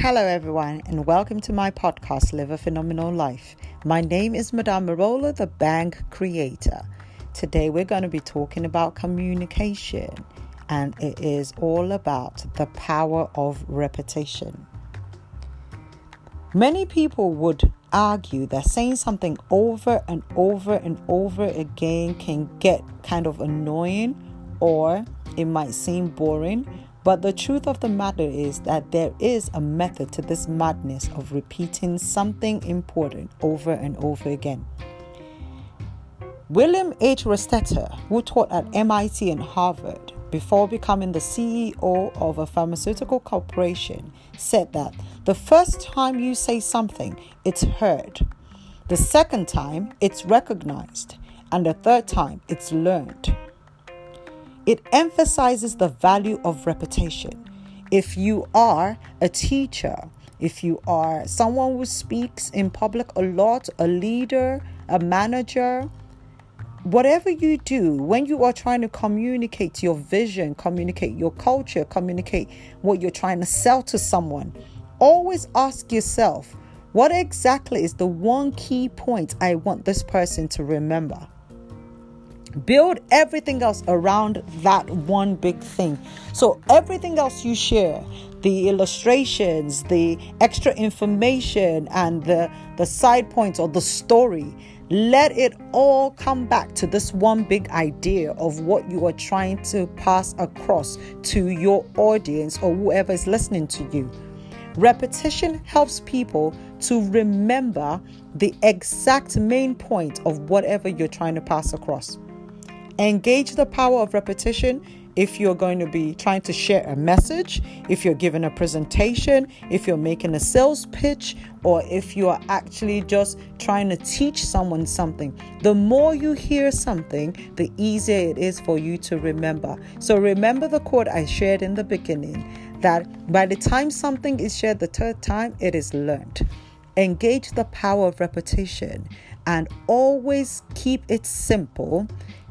Hello, everyone, and welcome to my podcast, Live a Phenomenal Life. My name is Madame Marola, the bank creator. Today, we're going to be talking about communication, and it is all about the power of repetition. Many people would argue that saying something over and over and over again can get kind of annoying or it might seem boring. But the truth of the matter is that there is a method to this madness of repeating something important over and over again. William H. Rastetter, who taught at MIT and Harvard before becoming the CEO of a pharmaceutical corporation, said that the first time you say something, it's heard. The second time, it's recognized. And the third time, it's learned. It emphasizes the value of repetition. If you are a teacher, if you are someone who speaks in public a lot, a leader, a manager, whatever you do, when you are trying to communicate your vision, communicate your culture, communicate what you're trying to sell to someone, always ask yourself, what exactly is the one key point I want this person to remember? Build everything else around that one big thing. So, everything else you share, the illustrations, the extra information, and the, the side points or the story, let it all come back to this one big idea of what you are trying to pass across to your audience or whoever is listening to you. Repetition helps people to remember the exact main point of whatever you're trying to pass across. Engage the power of repetition if you're going to be trying to share a message, if you're giving a presentation, if you're making a sales pitch, or if you are actually just trying to teach someone something. The more you hear something, the easier it is for you to remember. So remember the quote I shared in the beginning that by the time something is shared the third time, it is learned. Engage the power of repetition and always keep it simple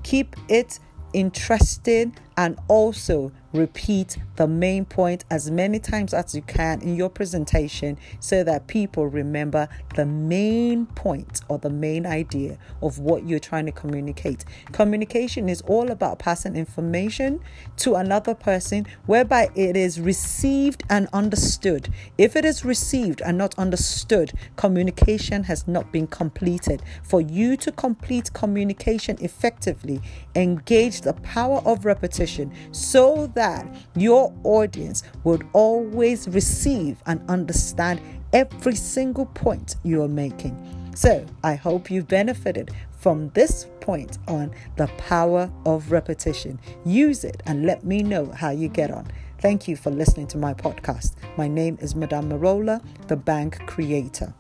keep it interesting and also repeat the main point as many times as you can in your presentation so that people remember the main point or the main idea of what you're trying to communicate. Communication is all about passing information to another person whereby it is received and understood. If it is received and not understood, communication has not been completed. For you to complete communication effectively, engage the power of repetition so that your audience would always receive and understand every single point you are making. So, I hope you've benefited from this point on the power of repetition. Use it and let me know how you get on. Thank you for listening to my podcast. My name is Madame Marola, the bank creator.